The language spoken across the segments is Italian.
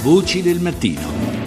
Voci del mattino.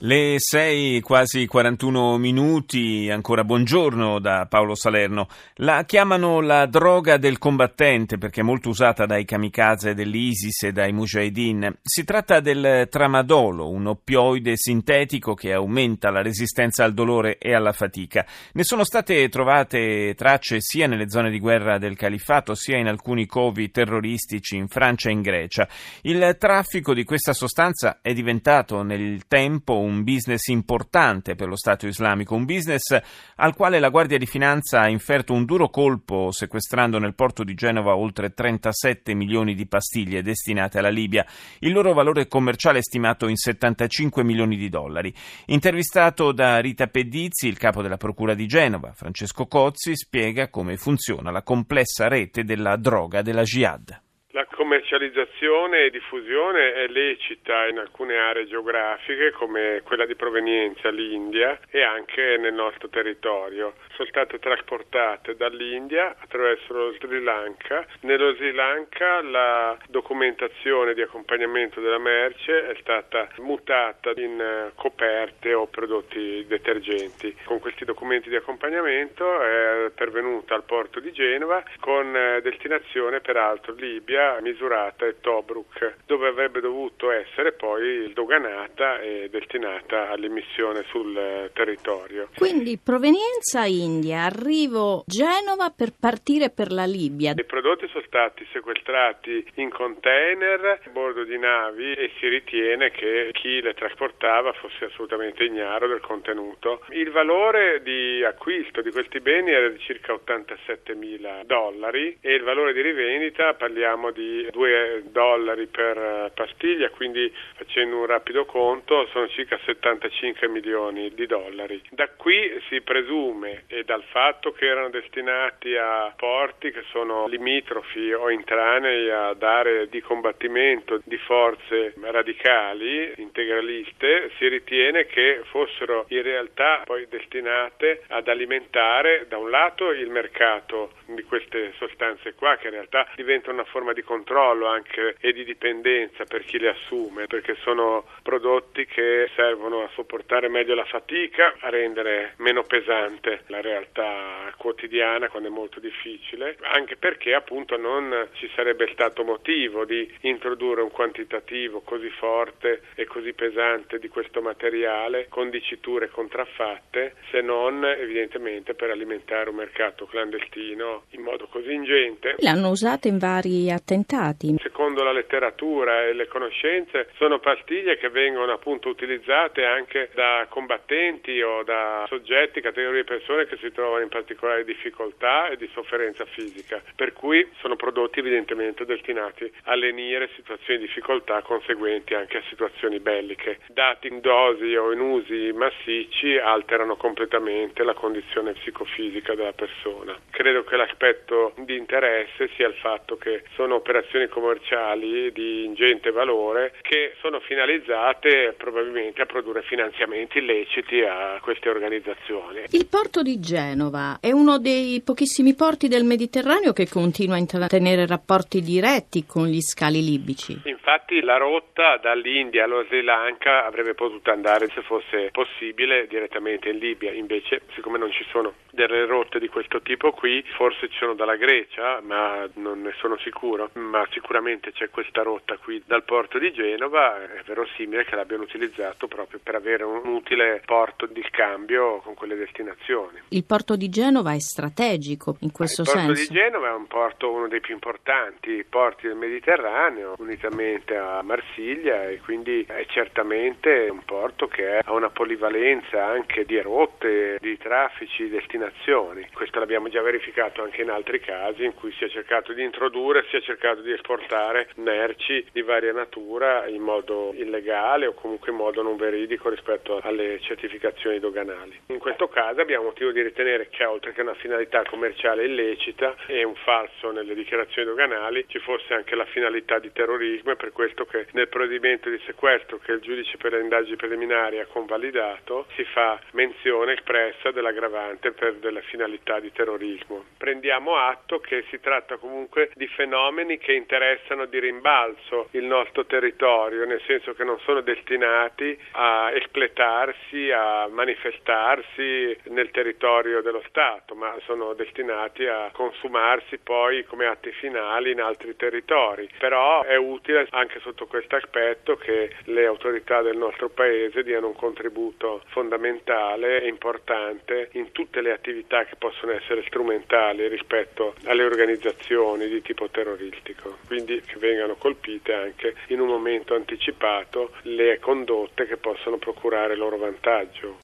Le 6, quasi 41 minuti, ancora buongiorno da Paolo Salerno. La chiamano la droga del combattente perché è molto usata dai kamikaze dell'ISIS e dai mujahideen. Si tratta del tramadolo, un oppioide sintetico che aumenta la resistenza al dolore e alla fatica. Ne sono state trovate tracce sia nelle zone di guerra del califfato sia in alcuni covi terroristici in Francia e in Grecia. Il traffico di questa sostanza è diventato nel tempo un business importante per lo Stato islamico, un business al quale la Guardia di Finanza ha inferto un duro colpo sequestrando nel porto di Genova oltre 37 milioni di pastiglie destinate alla Libia, il loro valore commerciale è stimato in 75 milioni di dollari. Intervistato da Rita Pedizzi, il capo della Procura di Genova, Francesco Cozzi, spiega come funziona la complessa rete della droga della jihad. La commercializzazione e diffusione è lecita in alcune aree geografiche come quella di provenienza, l'India, e anche nel nostro territorio. Sono state trasportate dall'India attraverso lo Sri Lanka. Nello Sri Lanka la documentazione di accompagnamento della merce è stata mutata in eh, coperte o prodotti detergenti. Con questi documenti di accompagnamento è pervenuta al porto di Genova con eh, destinazione peraltro Libia misurata e Tobruk, dove avrebbe dovuto essere poi doganata e destinata all'emissione sul eh, territorio. Quindi provenienza India, arrivo Genova per partire per la Libia. I prodotti sono stati sequestrati in container a bordo di navi e si ritiene che chi le trasportava fosse assolutamente ignaro del contenuto. Il valore di acquisto di questi beni era di circa 87 mila dollari e il valore di rivendita parliamo di di 2 dollari per eh, pastiglia, quindi facendo un rapido conto sono circa 75 milioni di dollari. Da qui si presume e dal fatto che erano destinati a porti che sono limitrofi o intranei ad aree di combattimento di forze radicali, integraliste, si ritiene che fossero in realtà poi destinate ad alimentare da un lato il mercato di queste sostanze qua che in realtà diventano una forma di controllo anche e di dipendenza per chi le assume, perché sono prodotti che servono a sopportare meglio la fatica, a rendere meno pesante la realtà quotidiana quando è molto difficile, anche perché appunto non ci sarebbe stato motivo di introdurre un quantitativo così forte e così pesante di questo materiale con diciture contraffatte, se non evidentemente per alimentare un mercato clandestino in modo così ingente. L'hanno usata in vari attentati attentati. Secondo la letteratura e le conoscenze sono pastiglie che vengono appunto utilizzate anche da combattenti o da soggetti, categorie di persone che si trovano in particolare difficoltà e di sofferenza fisica, per cui sono prodotti evidentemente destinati a lenire situazioni di difficoltà conseguenti anche a situazioni belliche. Dati in dosi o in usi massicci alterano completamente la condizione psicofisica della persona. Credo che l'aspetto di interesse sia il fatto che sono operazioni commerciali di ingente valore che sono finalizzate probabilmente a produrre finanziamenti illeciti a queste organizzazioni. Il porto di Genova è uno dei pochissimi porti del Mediterraneo che continua a intrattenere rapporti diretti con gli scali libici. Infatti la rotta dall'India allo Sri Lanka avrebbe potuto andare se fosse possibile direttamente in Libia, invece siccome non ci sono delle rotte di questo tipo qui, forse ci sono dalla Grecia, ma non ne sono sicuro ma sicuramente c'è questa rotta qui dal porto di Genova, è verosimile che l'abbiano utilizzato proprio per avere un utile porto di scambio con quelle destinazioni. Il porto di Genova è strategico in questo senso? Il porto di Genova è un porto uno dei più importanti porti del Mediterraneo, unitamente a Marsiglia e quindi è certamente un porto che ha una polivalenza anche di rotte, di traffici, destinazioni. Questo l'abbiamo già verificato anche in altri casi in cui si è cercato di introdurre, si è cercato di esportare merci di varia natura in modo illegale o comunque in modo non veridico rispetto alle certificazioni doganali. In questo caso abbiamo motivo di ritenere che oltre che una finalità commerciale illecita e un falso nelle dichiarazioni doganali ci fosse anche la finalità di terrorismo e per per questo che nel provvedimento di sequestro che il giudice per le indagini preliminari ha convalidato si fa menzione espressa dell'aggravante per delle finalità di terrorismo. Prendiamo atto che si tratta comunque di fenomeni che interessano di rimbalzo il nostro territorio, nel senso che non sono destinati a espletarsi, a manifestarsi nel territorio dello Stato, ma sono destinati a consumarsi poi come atti finali in altri territori. Però è utile anche sotto questo aspetto che le autorità del nostro Paese diano un contributo fondamentale e importante in tutte le attività che possono essere strumentali rispetto alle organizzazioni di tipo terroristico, quindi che vengano colpite anche in un momento anticipato le condotte che possono procurare loro vantaggio.